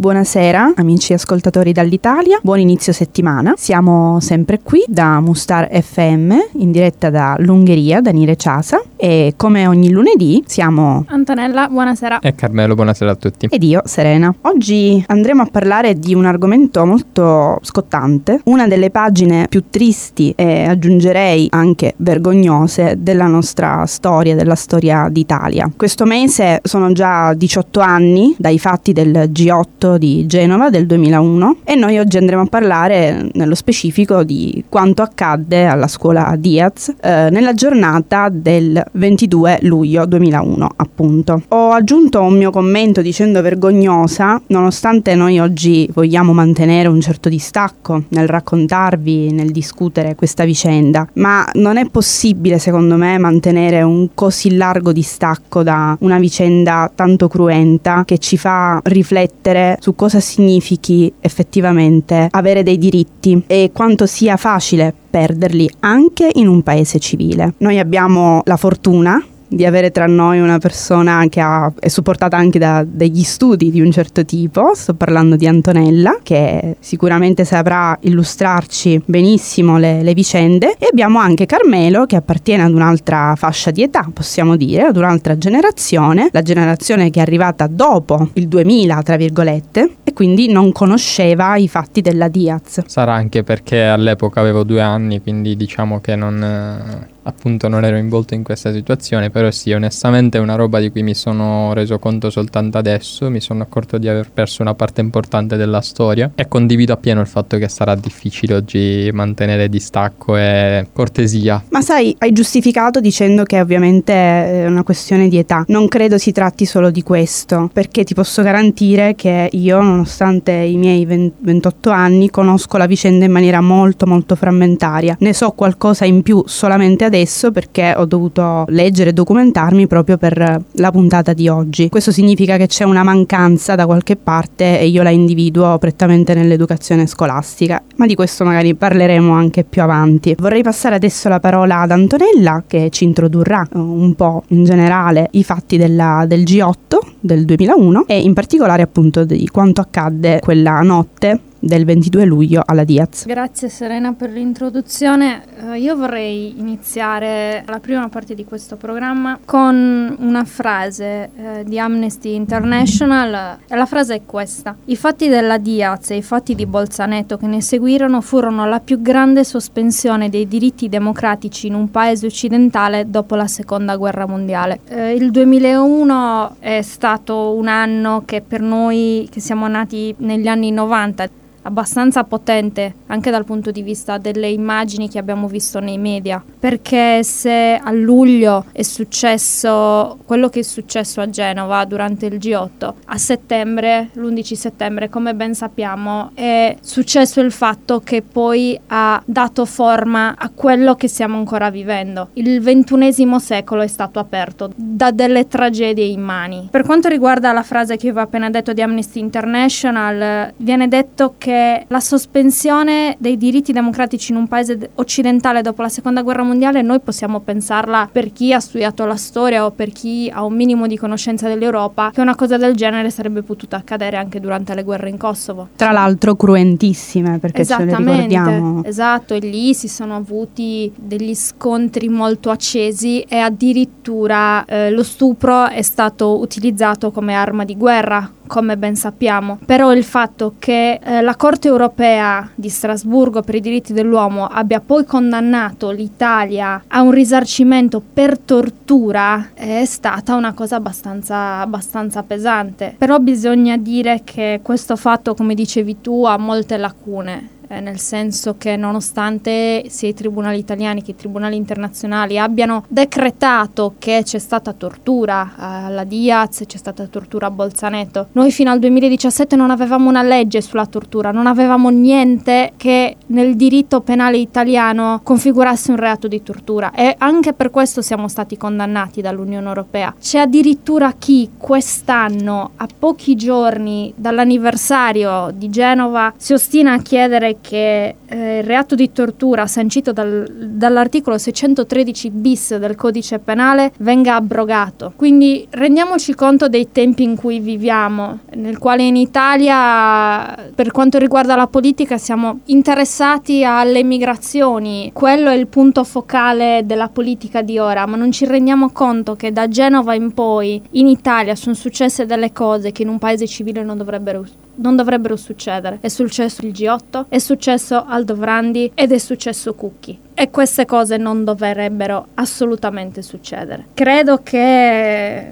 Buonasera amici ascoltatori dall'Italia, buon inizio settimana. Siamo sempre qui da Mustar FM in diretta dall'Ungheria, da Nire Ciasa e come ogni lunedì siamo Antonella, buonasera. E Carmelo, buonasera a tutti. Ed io, Serena. Oggi andremo a parlare di un argomento molto scottante, una delle pagine più tristi e aggiungerei anche vergognose della nostra storia, della storia d'Italia. Questo mese sono già 18 anni dai fatti del G8 di Genova del 2001 e noi oggi andremo a parlare nello specifico di quanto accadde alla scuola Diaz eh, nella giornata del 22 luglio 2001 appunto. Ho aggiunto un mio commento dicendo vergognosa nonostante noi oggi vogliamo mantenere un certo distacco nel raccontarvi, nel discutere questa vicenda, ma non è possibile secondo me mantenere un così largo distacco da una vicenda tanto cruenta che ci fa riflettere su cosa significhi effettivamente avere dei diritti e quanto sia facile perderli anche in un paese civile. Noi abbiamo la fortuna di avere tra noi una persona che ha, è supportata anche da degli studi di un certo tipo, sto parlando di Antonella, che sicuramente saprà illustrarci benissimo le, le vicende, e abbiamo anche Carmelo che appartiene ad un'altra fascia di età, possiamo dire, ad un'altra generazione, la generazione che è arrivata dopo il 2000, tra virgolette, e quindi non conosceva i fatti della Diaz. Sarà anche perché all'epoca avevo due anni, quindi diciamo che non appunto non ero involto in questa situazione, però sì, onestamente è una roba di cui mi sono reso conto soltanto adesso, mi sono accorto di aver perso una parte importante della storia e condivido appieno il fatto che sarà difficile oggi mantenere distacco e cortesia. Ma sai, hai giustificato dicendo che ovviamente è una questione di età. Non credo si tratti solo di questo, perché ti posso garantire che io, nonostante i miei 28 anni, conosco la vicenda in maniera molto molto frammentaria. Ne so qualcosa in più solamente adesso perché ho dovuto leggere e documentarmi proprio per la puntata di oggi. Questo significa che c'è una mancanza da qualche parte e io la individuo prettamente nell'educazione scolastica, ma di questo magari parleremo anche più avanti. Vorrei passare adesso la parola ad Antonella che ci introdurrà eh, un po' in generale i fatti della, del G8 del 2001 e in particolare appunto di quanto accadde quella notte del 22 luglio alla Diaz. Grazie Serena per l'introduzione. Uh, io vorrei iniziare la prima parte di questo programma con una frase uh, di Amnesty International la frase è questa. I fatti della Diaz e i fatti di Bolzaneto che ne seguirono furono la più grande sospensione dei diritti democratici in un paese occidentale dopo la seconda guerra mondiale. Uh, il 2001 è stato un anno che per noi che siamo nati negli anni 90 abbastanza potente anche dal punto di vista delle immagini che abbiamo visto nei media, perché se a luglio è successo quello che è successo a Genova durante il G8, a settembre, l'11 settembre, come ben sappiamo, è successo il fatto che poi ha dato forma a quello che stiamo ancora vivendo. Il ventunesimo secolo è stato aperto da delle tragedie immani. Per quanto riguarda la frase che vi ho appena detto di Amnesty International, viene detto che che la sospensione dei diritti democratici in un paese occidentale dopo la seconda guerra mondiale noi possiamo pensarla per chi ha studiato la storia o per chi ha un minimo di conoscenza dell'Europa che una cosa del genere sarebbe potuta accadere anche durante le guerre in Kosovo. Tra l'altro cruentissime perché ce le ricordiamo. Esatto, e lì si sono avuti degli scontri molto accesi e addirittura eh, lo stupro è stato utilizzato come arma di guerra come ben sappiamo. Però il fatto che eh, la Corte europea di Strasburgo per i diritti dell'uomo abbia poi condannato l'Italia a un risarcimento per tortura è stata una cosa abbastanza, abbastanza pesante. Però bisogna dire che questo fatto, come dicevi tu, ha molte lacune eh, nel senso che nonostante sia i tribunali italiani che i tribunali internazionali abbiano decretato che c'è stata tortura eh, alla Diaz, c'è stata tortura a Bolzaneto, noi fino al 2017 non avevamo una legge sulla tortura, non avevamo niente che nel diritto penale italiano configurasse un reato di tortura e anche per questo siamo stati condannati dall'Unione Europea. C'è addirittura chi quest'anno, a pochi giorni dall'anniversario di Genova, si ostina a chiedere che eh, il reato di tortura sancito dal, dall'articolo 613 bis del codice penale venga abrogato. Quindi rendiamoci conto dei tempi in cui viviamo, nel quale in Italia per quanto riguarda la politica siamo interessati alle migrazioni, quello è il punto focale della politica di ora, ma non ci rendiamo conto che da Genova in poi in Italia sono successe delle cose che in un paese civile non dovrebbero non dovrebbero succedere. È successo il G8, è successo Aldo Vrandi ed è successo Cucchi e queste cose non dovrebbero assolutamente succedere. Credo che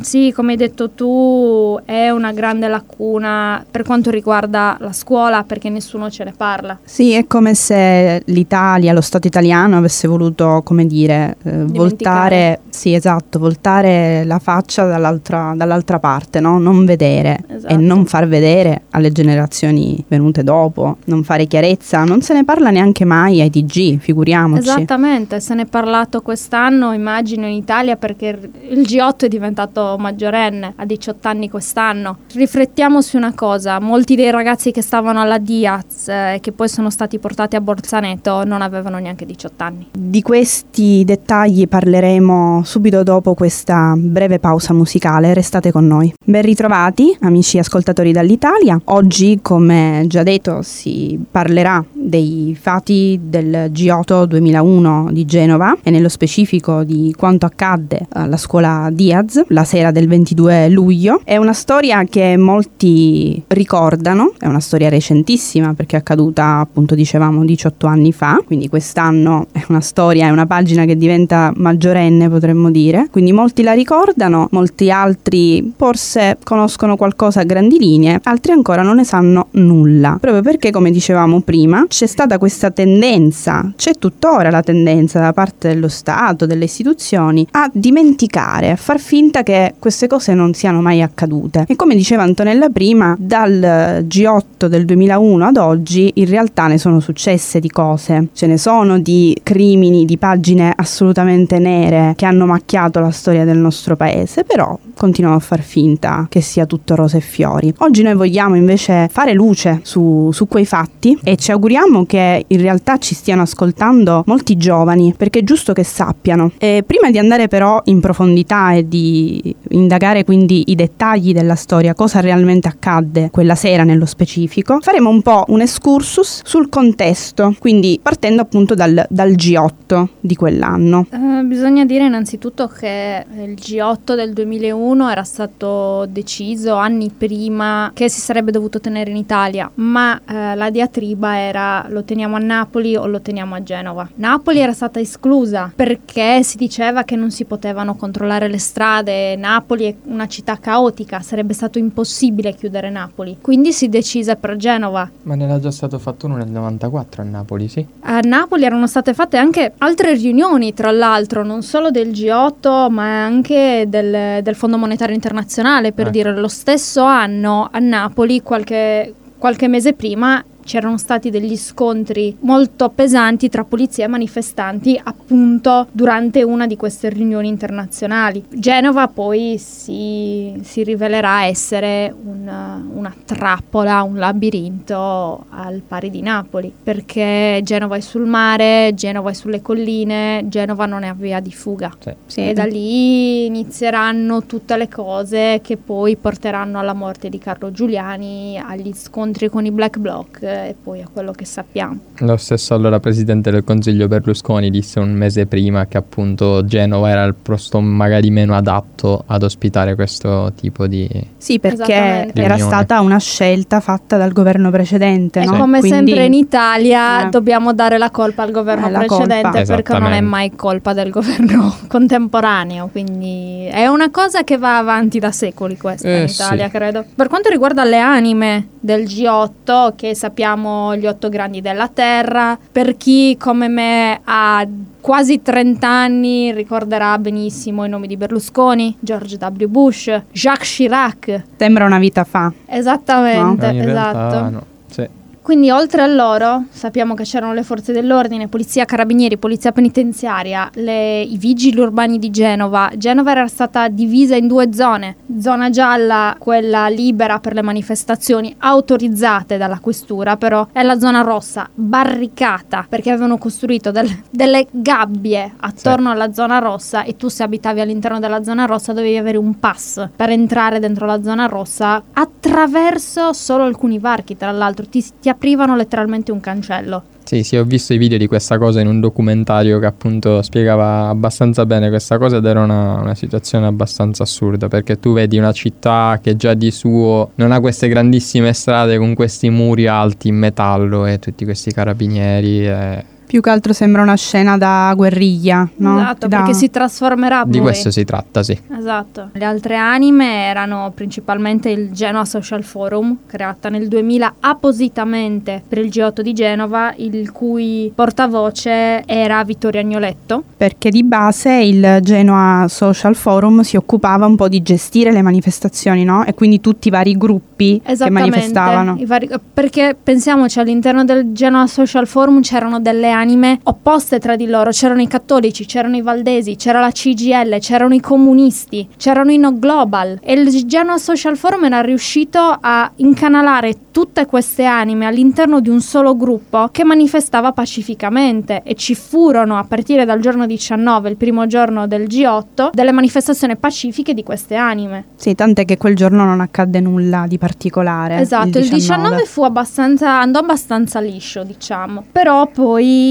sì, come hai detto tu, è una grande lacuna per quanto riguarda la scuola perché nessuno ce ne parla. Sì, è come se l'Italia, lo Stato italiano avesse voluto, come dire, eh, voltare, sì, esatto, voltare la faccia dall'altra, dall'altra parte, no? non vedere esatto. e non far vedere alle generazioni venute dopo, non fare chiarezza, non se ne parla neanche mai ai TG, figurati figuriamoci. Esattamente, se ne è parlato quest'anno, immagino, in Italia perché il G8 è diventato maggiorenne, a 18 anni quest'anno. Riflettiamo su una cosa, molti dei ragazzi che stavano alla Diaz e eh, che poi sono stati portati a Borzaneto non avevano neanche 18 anni. Di questi dettagli parleremo subito dopo questa breve pausa musicale, restate con noi. Ben ritrovati, amici ascoltatori dall'Italia. Oggi, come già detto, si parlerà dei fatti del G8 agosto 2001 di Genova e nello specifico di quanto accadde alla scuola Diaz la sera del 22 luglio. È una storia che molti ricordano, è una storia recentissima perché è accaduta appunto dicevamo 18 anni fa, quindi quest'anno è una storia, è una pagina che diventa maggiorenne potremmo dire, quindi molti la ricordano, molti altri forse conoscono qualcosa a grandi linee, altri ancora non ne sanno nulla, proprio perché come dicevamo prima c'è stata questa tendenza, c'è tuttora la tendenza da parte dello Stato, delle istituzioni, a dimenticare, a far finta che queste cose non siano mai accadute. E come diceva Antonella prima, dal G8 del 2001 ad oggi in realtà ne sono successe di cose, ce ne sono di crimini, di pagine assolutamente nere che hanno macchiato la storia del nostro paese, però continuano a far finta che sia tutto rose e fiori. Oggi noi vogliamo invece fare luce su, su quei fatti e ci auguriamo che in realtà ci stiano ascoltando ascoltando molti giovani, perché è giusto che sappiano. E prima di andare però in profondità e di indagare quindi i dettagli della storia, cosa realmente accadde quella sera nello specifico, faremo un po' un excursus sul contesto, quindi partendo appunto dal, dal G8 di quell'anno. Uh, bisogna dire innanzitutto che il G8 del 2001 era stato deciso anni prima che si sarebbe dovuto tenere in Italia, ma uh, la diatriba era lo teniamo a Napoli o lo teniamo a Genova. Genova. Napoli era stata esclusa perché si diceva che non si potevano controllare le strade, Napoli è una città caotica, sarebbe stato impossibile chiudere Napoli. Quindi si decise per Genova. Ma ne era già stato fatto uno nel 94 a Napoli, sì? A Napoli erano state fatte anche altre riunioni, tra l'altro, non solo del G8, ma anche del, del Fondo Monetario Internazionale, per eh. dire lo stesso anno a Napoli, qualche, qualche mese prima c'erano stati degli scontri molto pesanti tra polizia e manifestanti appunto durante una di queste riunioni internazionali. Genova poi si, si rivelerà essere una, una trappola, un labirinto al pari di Napoli, perché Genova è sul mare, Genova è sulle colline, Genova non è a via di fuga. Sì. Sì. E da lì inizieranno tutte le cose che poi porteranno alla morte di Carlo Giuliani, agli scontri con i Black Bloc e poi a quello che sappiamo. Lo stesso allora Presidente del Consiglio Berlusconi disse un mese prima che appunto Genova era il posto magari meno adatto ad ospitare questo tipo di... Sì, perché era stata una scelta fatta dal governo precedente. E no? come Quindi... sempre in Italia eh. dobbiamo dare la colpa al governo eh, precedente perché non è mai colpa del governo contemporaneo. Quindi è una cosa che va avanti da secoli questa eh, in Italia, sì. credo. Per quanto riguarda le anime del G8, che sappiamo sappiamo gli otto grandi della Terra. Per chi come me ha quasi 30 anni ricorderà benissimo i nomi di Berlusconi, George W. Bush, Jacques Chirac. Sembra una vita fa. Esattamente, no? esatto. no. Sì. Quindi oltre a loro sappiamo che c'erano le forze dell'ordine, polizia carabinieri, polizia penitenziaria, le, i vigili urbani di Genova. Genova era stata divisa in due zone, zona gialla, quella libera per le manifestazioni autorizzate dalla questura, però è la zona rossa, barricata, perché avevano costruito del, delle gabbie attorno sì. alla zona rossa e tu se abitavi all'interno della zona rossa dovevi avere un pass per entrare dentro la zona rossa attraverso solo alcuni varchi, tra l'altro ti, ti aprivano letteralmente un cancello. Sì, sì, ho visto i video di questa cosa in un documentario che appunto spiegava abbastanza bene questa cosa ed era una, una, situazione abbastanza assurda perché tu vedi una città che già di suo non ha queste grandissime strade con questi muri alti in metallo e tutti questi carabinieri. E più che altro sembra una scena da guerriglia, no? Esatto, da... perché si trasformerà Di poi. questo si tratta, sì. Esatto. Le altre anime erano principalmente il Genoa Social Forum, creata nel 2000 appositamente per il G8 di Genova, il cui portavoce era Vittorio Agnoletto. Perché di base il Genoa Social Forum si occupava un po' di gestire le manifestazioni, no? E quindi tutti i vari gruppi che manifestavano. Vari... perché pensiamoci, all'interno del Genoa Social Forum c'erano delle anime anime opposte tra di loro. C'erano i cattolici, c'erano i valdesi, c'era la CGL, c'erano i comunisti, c'erano i no global. E il Genoa Social Forum era riuscito a incanalare tutte queste anime all'interno di un solo gruppo che manifestava pacificamente e ci furono a partire dal giorno 19, il primo giorno del G8, delle manifestazioni pacifiche di queste anime. Sì, tant'è che quel giorno non accadde nulla di particolare. Esatto, il 19, il 19 fu abbastanza andò abbastanza liscio, diciamo. Però poi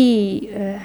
eh,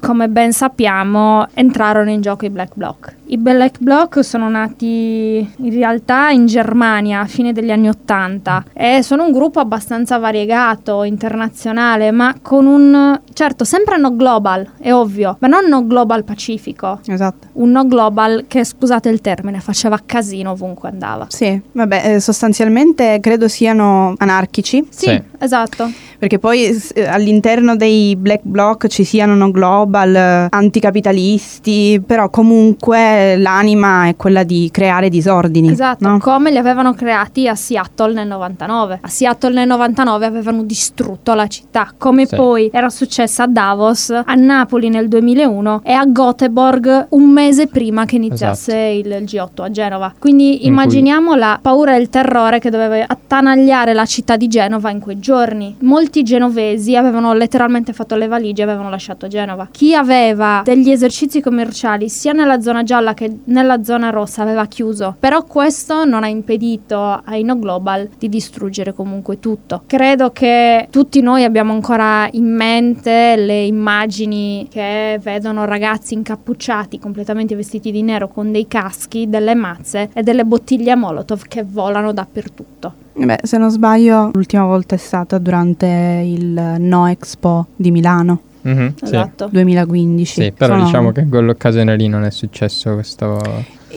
come ben sappiamo entrarono in gioco i Black Bloc. I Black Bloc sono nati in realtà in Germania a fine degli anni Ottanta e sono un gruppo abbastanza variegato, internazionale, ma con un certo sempre no global, è ovvio, ma non no global pacifico. Esatto. Un no global che scusate il termine, faceva casino ovunque andava. Sì, vabbè, eh, sostanzialmente credo siano anarchici. Sì, sì. esatto. Perché poi eh, all'interno dei Black Bloc ci siano no global, eh, anticapitalisti, però comunque l'anima è quella di creare disordini. Esatto, no? come li avevano creati a Seattle nel 99. A Seattle nel 99 avevano distrutto la città, come sì. poi era successo a Davos, a Napoli nel 2001 e a Göteborg un mese prima che iniziasse esatto. il, il, G8 a Genova. Quindi in immaginiamo cui... la paura e il terrore che doveva attanagliare la città di Genova in quei giorni. Molti genovesi avevano letteralmente fatto le valigie e avevano lasciato Genova. Chi aveva degli esercizi commerciali sia nella zona gialla Coca-Cola che nella zona rossa aveva chiuso, però questo non ha impedito ai No Global di distruggere comunque tutto. Credo che tutti noi abbiamo ancora in mente le immagini che vedono ragazzi incappucciati, completamente vestiti di nero con dei caschi, delle mazze e delle bottiglie Molotov che volano dappertutto. Beh, se non sbaglio, l'ultima volta è stata durante il No Expo di Milano. Mm-hmm, esatto. Sì. 2015. Sì, però Sono... diciamo che in quell'occasione lì non è successo questo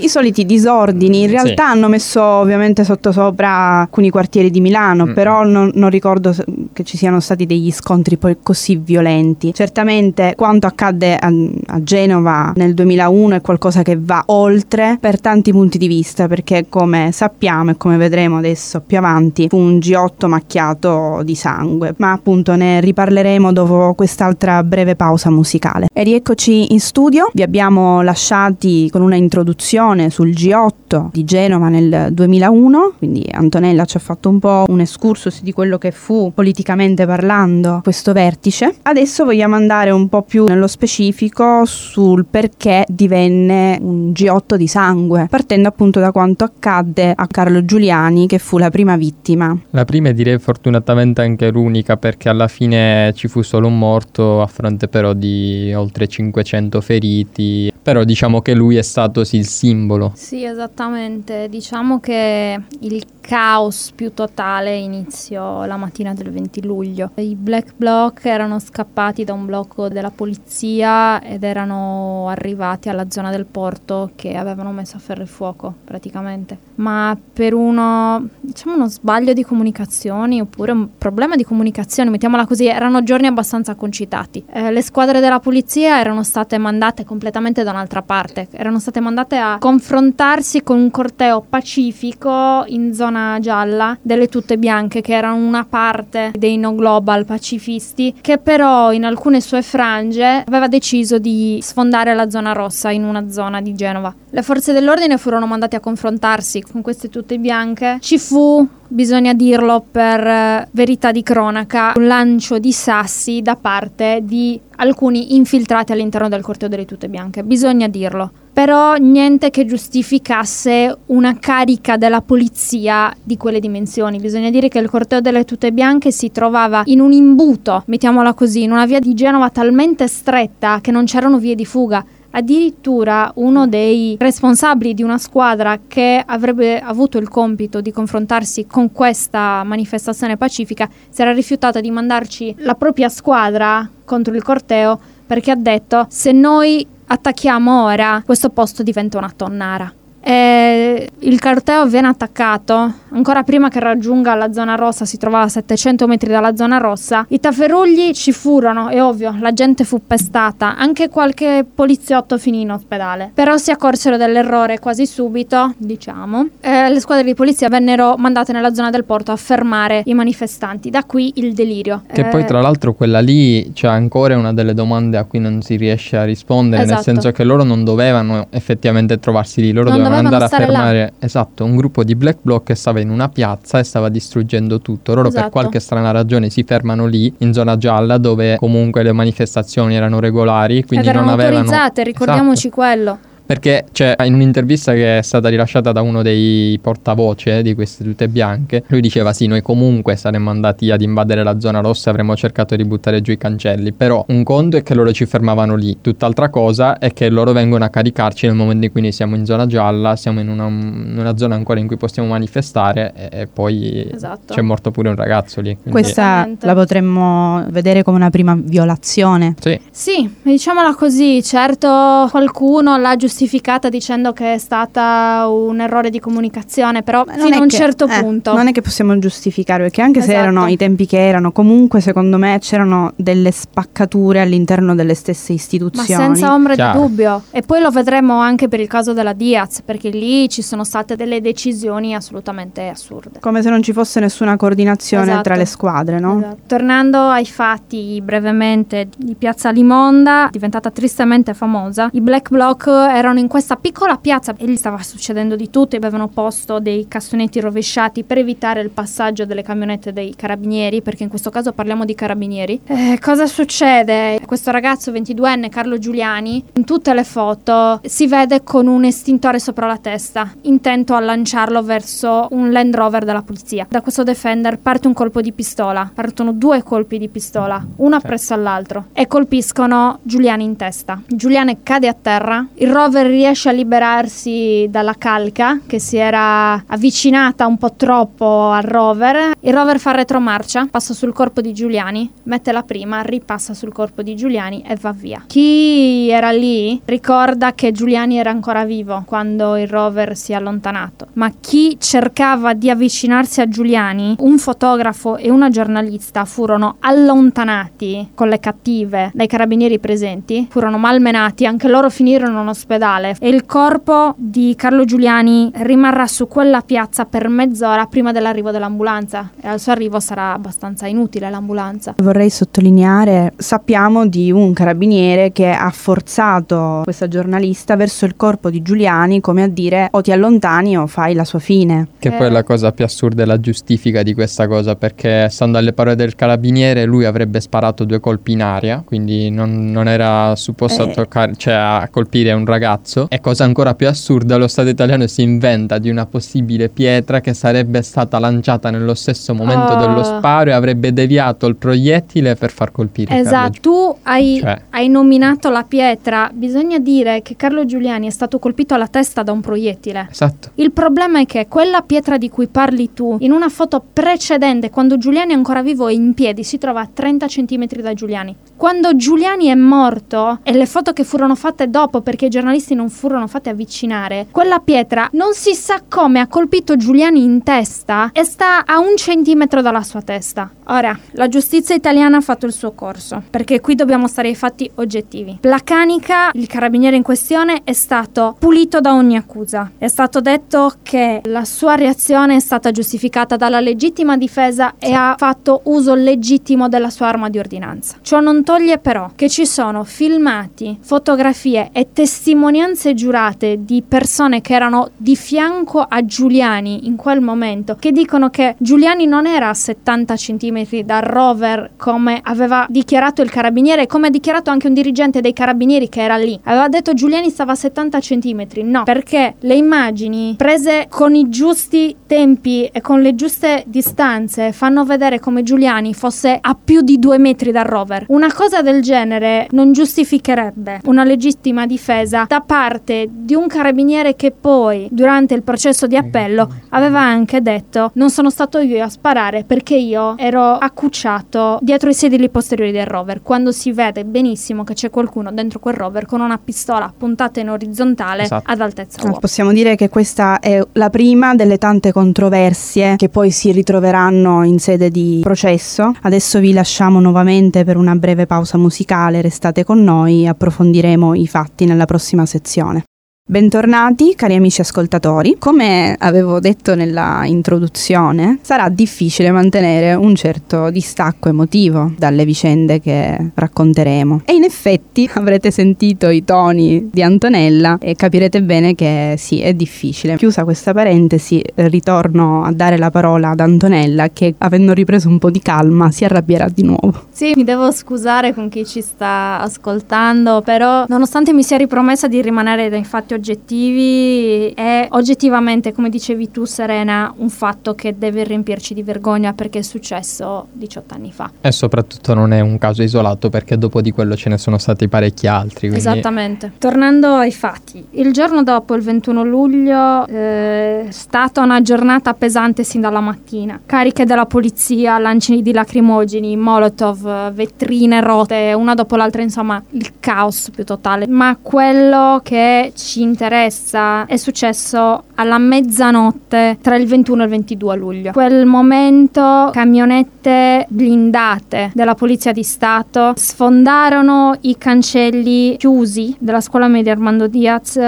i soliti disordini, in realtà sì. hanno messo ovviamente sottosopra alcuni quartieri di Milano, mm. però non, non, ricordo che ci siano stati degli scontri poi così violenti. Certamente quanto accadde a, a, Genova nel 2001 è qualcosa che va oltre per tanti punti di vista, perché come sappiamo e come vedremo adesso più avanti fu un G8 macchiato di sangue, ma appunto ne riparleremo dopo quest'altra breve pausa musicale. E rieccoci in studio, vi abbiamo lasciati con una introduzione trasmissione sul G8 di Genova nel 2001, quindi Antonella ci ha fatto un po' un excursus di quello che fu politicamente parlando questo vertice. Adesso vogliamo andare un po' più nello specifico sul perché divenne un G8 di sangue, partendo appunto da quanto accadde a Carlo Giuliani che fu la prima vittima. La prima e direi fortunatamente anche l'unica perché alla fine ci fu solo un morto a fronte però di oltre 500 feriti, però diciamo che lui è stato sì il simbolo. Sì, esattamente. Diciamo che il caos più totale iniziò la mattina del 20 luglio. I Black Bloc erano scappati da un blocco della polizia ed erano arrivati alla zona del porto che avevano messo a ferro e fuoco praticamente. Ma per uno, diciamo uno sbaglio di comunicazioni oppure un problema di comunicazione, mettiamola così, erano giorni abbastanza concitati. Eh, le squadre della polizia erano state mandate completamente da un'altra parte, erano state mandate a confrontarsi con un corteo pacifico in zona gialla delle tutte bianche che erano una parte dei no global pacifisti che però in alcune sue frange aveva deciso di sfondare la zona rossa in una zona di Genova. Le forze dell'ordine furono mandate a confrontarsi con queste tutte bianche. Ci fu bisogna dirlo per eh, verità di cronaca, un lancio di sassi da parte di alcuni infiltrati all'interno del corteo delle tute bianche, bisogna dirlo. Però niente che giustificasse una carica della polizia di quelle dimensioni. Bisogna dire che il corteo delle tute bianche si trovava in un imbuto, mettiamola così, in una via di Genova talmente stretta che non c'erano vie di fuga. Addirittura uno dei responsabili di una squadra che avrebbe avuto il compito di confrontarsi con questa manifestazione pacifica si era rifiutato di mandarci la propria squadra contro il corteo perché ha detto se noi attacchiamo ora questo posto diventa una tonnara. E il corteo viene attaccato ancora prima che raggiunga la zona rossa, si trovava a 700 metri dalla zona rossa. I tafferugli ci furono, è ovvio, la gente fu pestata, anche qualche poliziotto finì in ospedale. Però si accorsero dell'errore quasi subito, diciamo. E le squadre di polizia vennero mandate nella zona del porto a fermare i manifestanti. Da qui il delirio. Che eh, poi, tra l'altro, quella lì c'è ancora una delle domande a cui non si riesce a rispondere, esatto. nel senso che loro non dovevano effettivamente trovarsi lì, loro non dovevano andare a fermare là. esatto, un gruppo di black bloc che stava in una piazza e stava distruggendo tutto. Loro esatto. per qualche strana ragione si fermano lì in zona gialla dove comunque le manifestazioni erano regolari, quindi erano non avevano autorizzate, ricordiamoci esatto. quello. Perché c'è in un'intervista che è stata rilasciata da uno dei portavoce di queste tute bianche, lui diceva sì, noi comunque saremmo andati ad invadere la zona rossa e avremmo cercato di buttare giù i cancelli, però un conto è che loro ci fermavano lì, tutt'altra cosa è che loro vengono a caricarci nel momento in cui noi siamo in zona gialla, siamo in una, in una zona ancora in cui possiamo manifestare e, e poi esatto. c'è morto pure un ragazzo lì. Quindi... Questa la potremmo vedere come una prima violazione. Sì. Sì, diciamola così, certo qualcuno l'ha giustificato giustificata dicendo che è stata un errore di comunicazione, però fino a un che, certo eh, punto. Non è che possiamo giustificare, perché anche esatto. se erano i tempi che erano, comunque secondo me c'erano delle spaccature all'interno delle stesse istituzioni. Ma senza ombra Chiaro. di dubbio. E poi lo vedremo anche per il caso della Diaz, perché lì ci sono state delle decisioni assolutamente assurde. Come se non ci fosse nessuna coordinazione esatto. tra le squadre, no? Esatto. Tornando ai fatti brevemente di Piazza Limonda, diventata tristemente famosa, i Black Bloc erano erano in questa piccola piazza e gli stava succedendo di tutto e avevano posto dei cassonetti rovesciati per evitare il passaggio delle camionette dei carabinieri, perché in questo caso parliamo di carabinieri. Eh, cosa succede? Questo ragazzo 22enne, Carlo Giuliani, in tutte le foto si vede con un estintore sopra la testa, intento a lanciarlo verso un Land Rover della polizia. Da questo Defender parte un colpo di pistola, partono due colpi di pistola, uno appresso all'altro, e colpiscono Giuliani in testa. Giuliani cade a terra, il rover rover riesce a liberarsi dalla calca che si era avvicinata un po' troppo al rover. Il rover fa retromarcia, passa sul corpo di Giuliani, mette la prima, ripassa sul corpo di Giuliani e va via. Chi era lì ricorda che Giuliani era ancora vivo quando il rover si è allontanato, ma chi cercava di avvicinarsi a Giuliani, un fotografo e una giornalista furono allontanati con le cattive dai carabinieri presenti, furono malmenati, anche loro finirono in ospedale ospedale e il corpo di Carlo Giuliani rimarrà su quella piazza per mezz'ora prima dell'arrivo dell'ambulanza e al suo arrivo sarà abbastanza inutile l'ambulanza. Vorrei sottolineare, sappiamo di un carabiniere che ha forzato questa giornalista verso il corpo di Giuliani come a dire o ti allontani o fai la sua fine. Che eh. poi è la cosa più assurda e la giustifica di questa cosa perché stando alle parole del carabiniere lui avrebbe sparato due colpi in aria, quindi non, non era supposto eh. a, toccare, cioè a colpire un ragazzo cazzo. E cosa ancora più assurda, lo Stato italiano si inventa di una possibile pietra che sarebbe stata lanciata nello stesso momento oh. dello sparo e avrebbe deviato il proiettile per far colpire Esatto, tu hai, cioè. hai nominato la pietra, bisogna dire che Carlo Giuliani è stato colpito alla testa da un proiettile. Esatto. Il problema è che quella pietra di cui parli tu, in una foto precedente, quando Giuliani è ancora vivo e in piedi, si trova a 30 cm da Giuliani. Quando Giuliani è morto, e le foto che furono fatte dopo perché i giornalisti giornalisti non furono fatti avvicinare, quella pietra non si sa come ha colpito Giuliani in testa e sta a un centimetro dalla sua testa. Ora, la giustizia italiana ha fatto il suo corso, perché qui dobbiamo stare ai fatti oggettivi. Placanica, il carabiniere in questione, è stato pulito da ogni accusa. È stato detto che la sua reazione è stata giustificata dalla legittima difesa e ha fatto uso legittimo della sua arma di ordinanza. Ciò non toglie però che ci sono filmati, fotografie e testimonianze giurate di persone che erano di fianco a Giuliani in quel momento, che dicono che Giuliani non era a 70 cm dal rover come aveva dichiarato il carabiniere, come ha dichiarato anche un dirigente dei carabinieri che era lì. Aveva detto Giuliani stava a 70 cm. No, perché le immagini prese con i giusti tempi e con le giuste distanze fanno vedere come Giuliani fosse a più di due metri dal rover. Una cosa del genere non giustificherebbe una legittima difesa da parte di un carabiniere che poi, durante il processo di appello, aveva anche detto non sono stato io a sparare perché io ero accucciato dietro i sedili posteriori del rover, quando si vede benissimo che c'è qualcuno dentro quel rover con una pistola puntata in orizzontale esatto. ad altezza uomo. Possiamo dire che questa è la prima delle tante controversie che poi si ritroveranno in sede di processo. Adesso vi lasciamo nuovamente per una breve pausa musicale, restate con noi, approfondiremo i fatti nella prossima sezione. Bentornati cari amici ascoltatori, come avevo detto nella introduzione, sarà difficile mantenere un certo distacco emotivo dalle vicende che racconteremo e in effetti avrete sentito i toni di Antonella e capirete bene che sì, è difficile. Chiusa questa parentesi, ritorno a dare la parola ad Antonella che avendo ripreso un po' di calma si arrabbierà di nuovo. Sì, mi devo scusare con chi ci sta ascoltando, però nonostante mi sia ripromessa di rimanere dai fatti oggettivi è oggettivamente, come dicevi tu Serena, un fatto che deve riempirci di vergogna perché è successo 18 anni fa. E soprattutto non è un caso isolato perché dopo di quello ce ne sono stati parecchi altri. Quindi... Esattamente. Tornando ai fatti, il giorno dopo, il 21 luglio, eh, è stata una giornata pesante sin dalla mattina. Cariche della polizia, lanci di lacrimogeni, molotov, vetrine rotte, una dopo l'altra, insomma, il caos più totale. Ma quello che ci interessa è successo alla mezzanotte tra il 21 e il 22 luglio. Quel momento camionette blindate della Polizia di Stato sfondarono i cancelli chiusi della scuola media Armando Diaz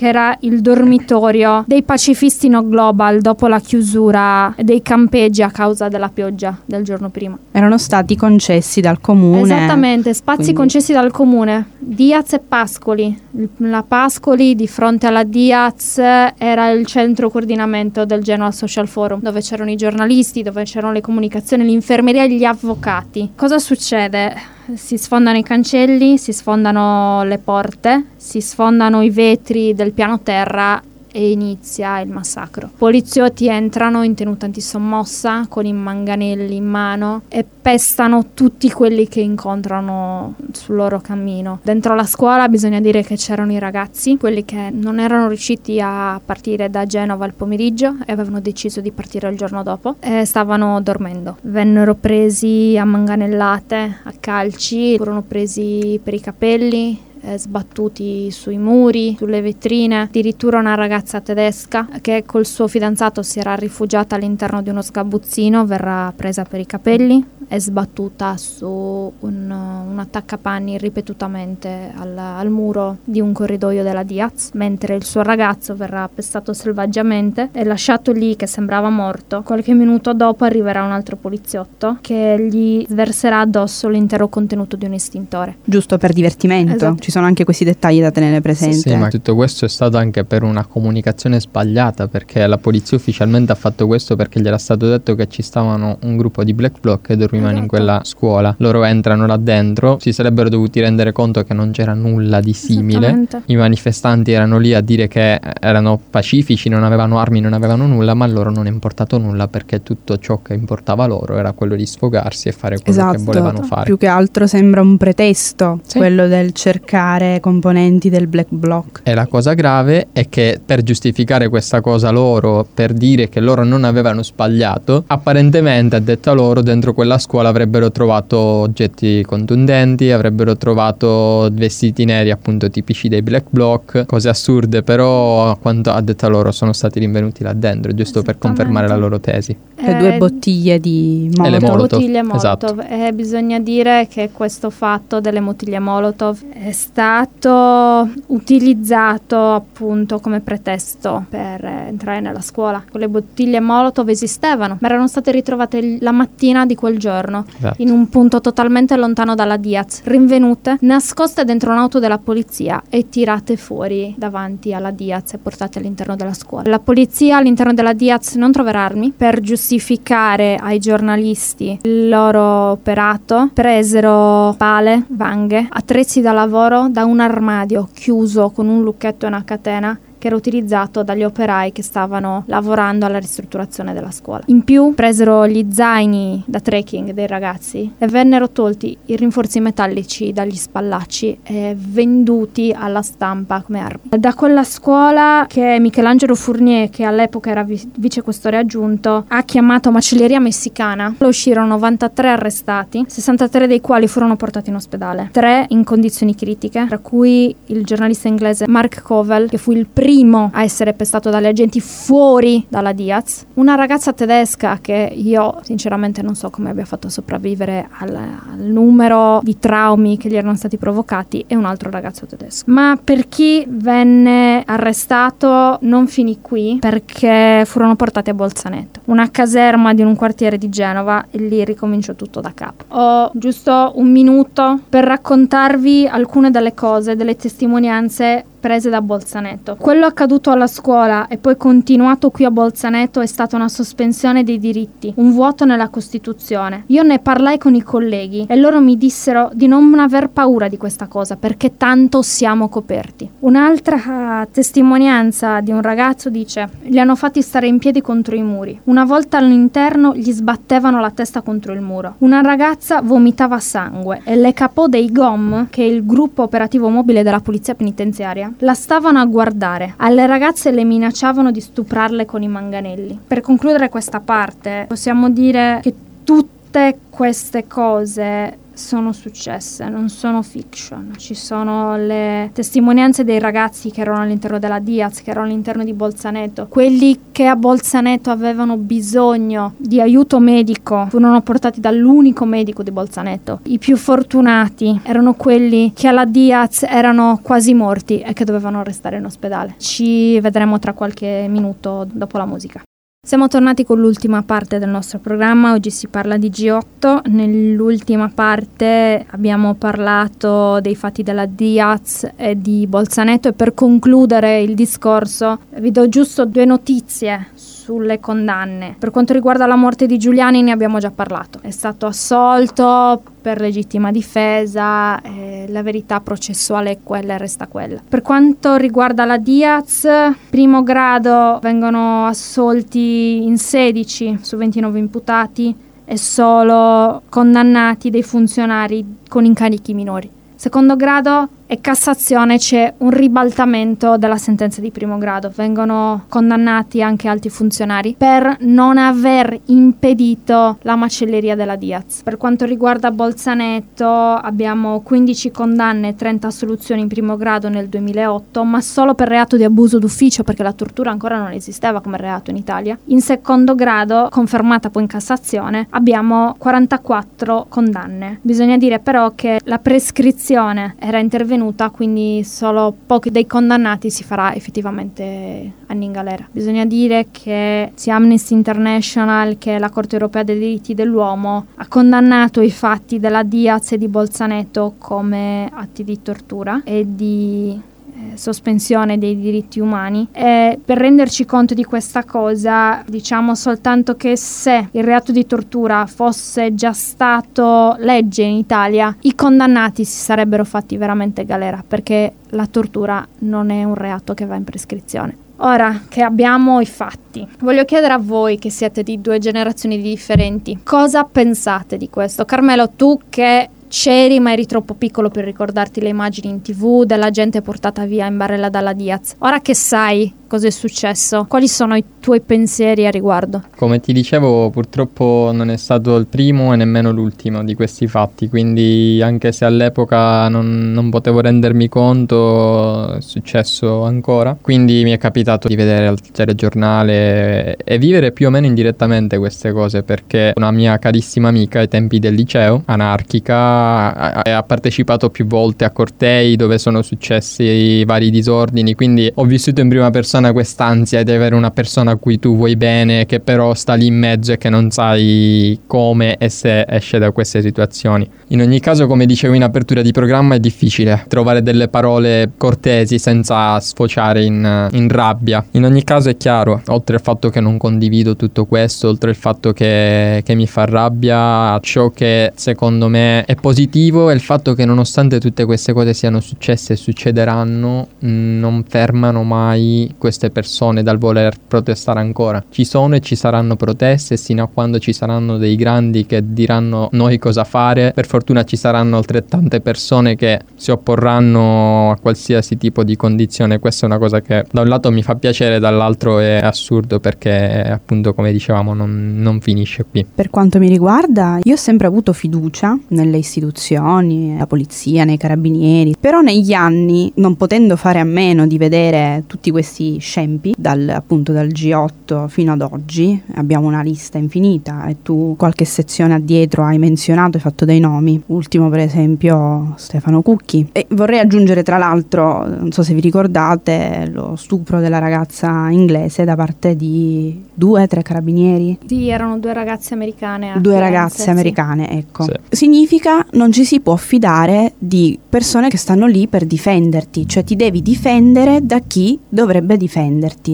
che era il dormitorio dei pacifisti no global dopo la chiusura dei campeggi a causa della pioggia del giorno prima. Erano stati concessi dal comune. Esattamente, spazi quindi... concessi dal comune. Diaz e Pascoli. La Pascoli di fronte alla Diaz era il centro coordinamento del Genoa Social Forum, dove c'erano i giornalisti, dove c'erano le comunicazioni, l'infermeria e gli avvocati. Cosa succede? Si sfondano i cancelli, si sfondano le porte, si sfondano i vetri del piano terra e inizia il massacro. Poliziotti entrano in tenuta antisommossa con i manganelli in mano e pestano tutti quelli che incontrano sul loro cammino. Dentro la scuola bisogna dire che c'erano i ragazzi, quelli che non erano riusciti a partire da Genova al pomeriggio e avevano deciso di partire il giorno dopo e stavano dormendo. Vennero presi a manganellate, a calci, furono presi per i capelli, eh, sbattuti sui muri, sulle vetrine, addirittura una ragazza tedesca che col suo fidanzato si era rifugiata all'interno di uno sgabuzzino verrà presa per i capelli e sbattuta su un, un attaccapanni ripetutamente al, al, muro di un corridoio della Diaz, mentre il suo ragazzo verrà pestato selvaggiamente e lasciato lì che sembrava morto. Qualche minuto dopo arriverà un altro poliziotto che gli sverserà addosso l'intero contenuto di un estintore. Giusto per divertimento. Esatto ci sono anche questi dettagli da tenere presente. Sì, ma tutto questo è stato anche per una comunicazione sbagliata, perché la polizia ufficialmente ha fatto questo perché gli era stato detto che ci stavano un gruppo di black bloc che dormivano esatto. in quella scuola. Loro entrano là dentro, si sarebbero dovuti rendere conto che non c'era nulla di simile. I manifestanti erano lì a dire che erano pacifici, non avevano armi, non avevano nulla, ma a loro non è importato nulla perché tutto ciò che importava loro era quello di sfogarsi e fare quello esatto. che volevano fare. Più che altro sembra un pretesto, sì. quello del cercare giustificare componenti del black bloc. E la cosa grave è che per giustificare questa cosa loro, per dire che loro non avevano sbagliato, apparentemente a detta loro dentro quella scuola avrebbero trovato oggetti contundenti, avrebbero trovato vestiti neri appunto tipici dei black bloc, cose assurde, però a quanto ha detto loro sono stati rinvenuti là dentro, giusto per confermare la loro tesi. Le due bottiglie di Molotov. Le Molotov. bottiglie Esatto. Molotov. E bisogna dire che questo fatto delle bottiglie Molotov è stato utilizzato appunto come pretesto per eh, entrare nella scuola. Quelle bottiglie Molotov esistevano, ma erano state ritrovate la mattina di quel giorno Esatto. in un punto totalmente lontano dalla Diaz, rinvenute, nascoste dentro un'auto della polizia e tirate fuori davanti alla Diaz e portate all'interno della scuola. La polizia all'interno della Diaz non troverà armi per giustificare ai giornalisti il loro operato, presero pale, vanghe, attrezzi da lavoro da un armadio chiuso con un lucchetto e una catena che era utilizzato dagli operai che stavano lavorando alla ristrutturazione della scuola. In più presero gli zaini da trekking dei ragazzi e vennero tolti i rinforzi metallici dagli spallacci e venduti alla stampa come armi. Da quella scuola che Michelangelo Fournier, che all'epoca era vi- vicequestore aggiunto, ha chiamato macelleria messicana, uscirono 93 arrestati, 63 dei quali furono portati in ospedale, 3 in condizioni critiche, tra cui il giornalista inglese Mark Covell, che fu il primo a essere pestato dalle agenti fuori dalla Diaz, una ragazza tedesca che io sinceramente non so come abbia fatto a sopravvivere al, al numero di traumi che gli erano stati provocati e un altro ragazzo tedesco. Ma per chi venne arrestato non finì qui perché furono portati a Bolzaneto, una caserma di un quartiere di Genova e lì ricominciò tutto da capo. Ho giusto un minuto per raccontarvi alcune delle cose, delle testimonianze prese da Bolzaneto. Quello accaduto alla scuola e poi continuato qui a Bolzaneto è stata una sospensione dei diritti, un vuoto nella Costituzione. Io ne parlai con i colleghi e loro mi dissero di non aver paura di questa cosa perché tanto siamo coperti. Un'altra eh, testimonianza di un ragazzo dice: Li hanno fatti stare in piedi contro i muri. Una volta all'interno gli sbattevano la testa contro il muro. Una ragazza vomitava sangue e le capò dei GOM, che è il gruppo operativo mobile della polizia penitenziaria, la stavano a guardare. Alle ragazze le minacciavano di stuprarle con i manganelli. Per concludere questa parte, possiamo dire che tutte queste cose sono successe, non sono fiction. Ci sono le testimonianze dei ragazzi che erano all'interno della Diaz, che erano all'interno di Bolzaneto. Quelli che a Bolzaneto avevano bisogno di aiuto medico furono portati dall'unico medico di Bolzaneto. I più fortunati erano quelli che alla Diaz erano quasi morti e che dovevano restare in ospedale. Ci vedremo tra qualche minuto dopo la musica. Siamo tornati con l'ultima parte del nostro programma, oggi si parla di G8, nell'ultima parte abbiamo parlato dei fatti della Diaz e di Bolzaneto e per concludere il discorso vi do giusto due notizie sulle condanne. Per quanto riguarda la morte di Giuliani ne abbiamo già parlato, è stato assolto per legittima difesa, eh, la verità processuale è quella e resta quella. Per quanto riguarda la Diaz, primo grado vengono assolti in 16 su 29 imputati e solo condannati dei funzionari con incarichi minori. Secondo grado e Cassazione c'è un ribaltamento della sentenza di primo grado. Vengono condannati anche altri funzionari per non aver impedito la macelleria della Diaz. Per quanto riguarda Bolzaneto abbiamo 15 condanne e 30 assoluzioni in primo grado nel 2008, ma solo per reato di abuso d'ufficio perché la tortura ancora non esisteva come reato in Italia. In secondo grado, confermata poi in Cassazione, abbiamo 44 condanne. Bisogna dire però che la prescrizione era intervenuta quindi solo pochi dei condannati si farà effettivamente anni in galera. Bisogna dire che sia Amnesty International che la Corte Europea dei diritti dell'uomo ha condannato i fatti della Diaz e di Bolzaneto come atti di tortura e di eh, sospensione dei diritti umani e per renderci conto di questa cosa diciamo soltanto che se il reato di tortura fosse già stato legge in Italia i condannati si sarebbero fatti veramente galera perché la tortura non è un reato che va in prescrizione Ora che abbiamo i fatti, voglio chiedere a voi che siete di due generazioni differenti, cosa pensate di questo? Carmelo, tu che c'eri ma eri troppo piccolo per ricordarti le immagini in tv della gente portata via in barella dalla Diaz. Ora che sai cosa è successo. Quali sono i tuoi pensieri a riguardo? Come ti dicevo, purtroppo non è stato il primo e nemmeno l'ultimo di questi fatti, quindi anche se all'epoca non, non potevo rendermi conto, è successo ancora. Quindi mi è capitato di vedere al telegiornale e vivere più o meno indirettamente queste cose perché una mia carissima amica ai tempi del liceo, anarchica, ha partecipato più volte a cortei dove sono successi vari disordini, quindi ho vissuto in prima persona quest'ansia di avere una persona a cui tu vuoi bene che però sta lì in mezzo e che non sai come e se esce da queste situazioni. In ogni caso, come dicevo in apertura di programma, è difficile trovare delle parole cortesi senza sfociare in, in rabbia. In ogni caso è chiaro, oltre al fatto che non condivido tutto questo, oltre al fatto che, che mi fa rabbia, ciò che secondo me è positivo è il fatto che nonostante tutte queste cose siano successe e succederanno, non fermano mai queste persone dal voler protestare ancora. Ci sono e ci saranno proteste sino a quando ci saranno dei grandi che diranno noi cosa fare. Per fortuna ci saranno altrettante persone che si opporranno a qualsiasi tipo di condizione. Questa è una cosa che da un lato mi fa piacere, dall'altro è assurdo perché appunto come dicevamo non, non finisce qui. Per quanto mi riguarda, io ho sempre avuto fiducia nelle istituzioni, la polizia, nei carabinieri, però negli anni, non potendo fare a meno di vedere tutti questi scempi, dal, appunto dal G8 fino ad oggi, abbiamo una lista infinita e tu qualche sezione addietro hai menzionato, hai fatto dei nomi, ultimo per esempio Stefano Cucchi. E vorrei aggiungere tra l'altro, non so se vi ricordate, lo stupro della ragazza inglese da parte di due, tre carabinieri. Sì, erano due ragazze americane. Due ragazze sì. americane, ecco. Sì. Significa non ci si può fidare di persone che stanno lì per difenderti, cioè ti devi difendere da chi dovrebbe difenderti.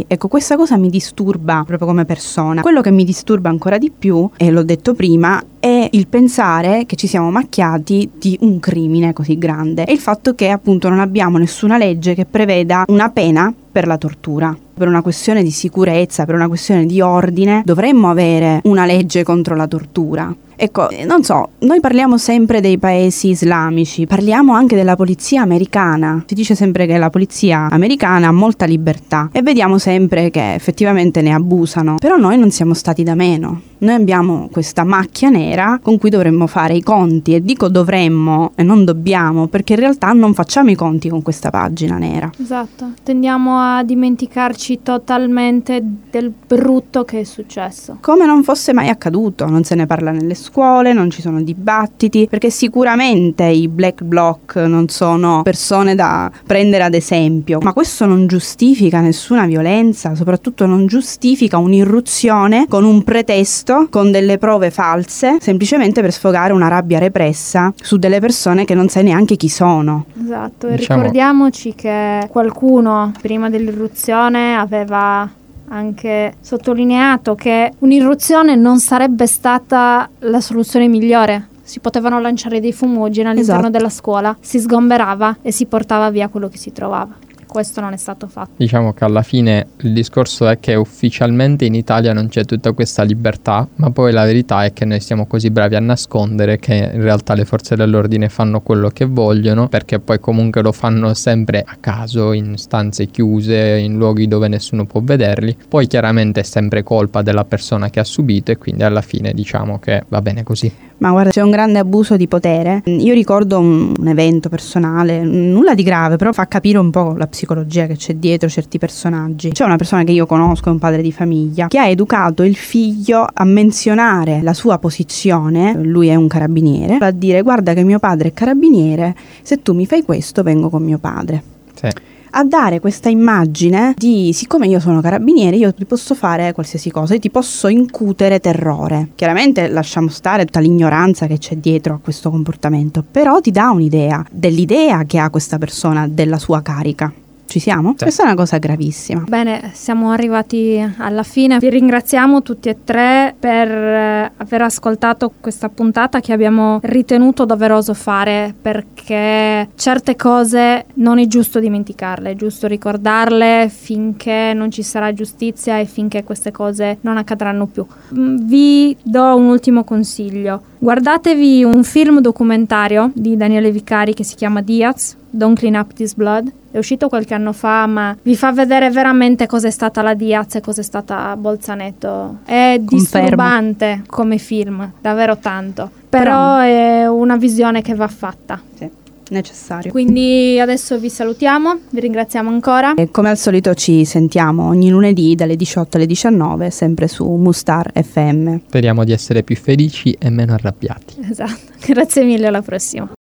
Ecco, questa cosa mi disturba proprio come persona. Quello che mi disturba ancora di più, e l'ho detto prima, è il pensare che ci siamo macchiati di un crimine così grande e il fatto che appunto non abbiamo nessuna legge che preveda una pena per la tortura. Per una questione di sicurezza, per una questione di ordine, dovremmo avere una legge contro la tortura. Ecco, non so, noi parliamo sempre dei paesi islamici, parliamo anche della polizia americana. Si dice sempre che la polizia americana ha molta libertà e vediamo sempre che effettivamente ne abusano, però noi non siamo stati da meno. Noi abbiamo questa macchia nera con cui dovremmo fare i conti e dico dovremmo e non dobbiamo perché in realtà non facciamo i conti con questa pagina nera. Esatto, tendiamo a dimenticarci totalmente del brutto che è successo. Come non fosse mai accaduto, non se ne parla nelle scuole, non ci sono dibattiti, perché sicuramente i black bloc non sono persone da prendere ad esempio, ma questo non giustifica nessuna violenza, soprattutto non giustifica un'irruzione con un pretesto con delle prove false, semplicemente per sfogare una rabbia repressa su delle persone che non sai neanche chi sono. Esatto, e diciamo... ricordiamoci che qualcuno prima dell'irruzione aveva anche sottolineato che un'irruzione non sarebbe stata la soluzione migliore. Si potevano lanciare dei fumogeni all'interno esatto. della scuola, si sgomberava e si portava via quello che si trovava questo non è stato fatto. Diciamo che alla fine il discorso è che ufficialmente in Italia non c'è tutta questa libertà, ma poi la verità è che noi siamo così bravi a nascondere che in realtà le forze dell'ordine fanno quello che vogliono, perché poi comunque lo fanno sempre a caso, in stanze chiuse, in luoghi dove nessuno può vederli. Poi chiaramente è sempre colpa della persona che ha subito e quindi alla fine diciamo che va bene così. Ma guarda, c'è un grande abuso di potere. Io ricordo un, un evento personale, nulla di grave, però fa capire un po' la psicologia che c'è dietro certi personaggi. C'è una persona che io conosco, un padre di famiglia, che ha educato il figlio a menzionare la sua posizione, lui è un carabiniere, a dire guarda che mio padre è carabiniere, se tu mi fai questo vengo con mio padre. Sì a dare questa immagine di siccome io sono carabiniere io ti posso fare qualsiasi cosa, io ti posso incutere terrore. Chiaramente lasciamo stare tutta l'ignoranza che c'è dietro a questo comportamento, però ti dà un'idea dell'idea che ha questa persona della sua carica. Ci siamo? Sì. Questa è una cosa gravissima. Bene, siamo arrivati alla fine. Vi ringraziamo tutti e tre per eh, aver ascoltato questa puntata che abbiamo ritenuto doveroso fare perché certe cose non è giusto dimenticarle, è giusto ricordarle finché non ci sarà giustizia e finché queste cose non accadranno più. Mm, vi do un ultimo consiglio. Guardatevi un film documentario di Daniele Vicari che si chiama Diaz Don't Clean Up This Blood. È uscito qualche anno fa, ma vi fa vedere veramente cos'è stata la Diaz e cos'è stata Bolzaneto. È Confermo. disturbante come film, davvero tanto. Però Però- è una visione che va fatta. Sì, necessario. Quindi adesso vi salutiamo, vi ringraziamo ancora. E come al solito ci sentiamo ogni lunedì dalle 18 alle 19, sempre su Mustar FM. Speriamo di essere più felici e meno arrabbiati. Esatto. Grazie mille, alla prossima.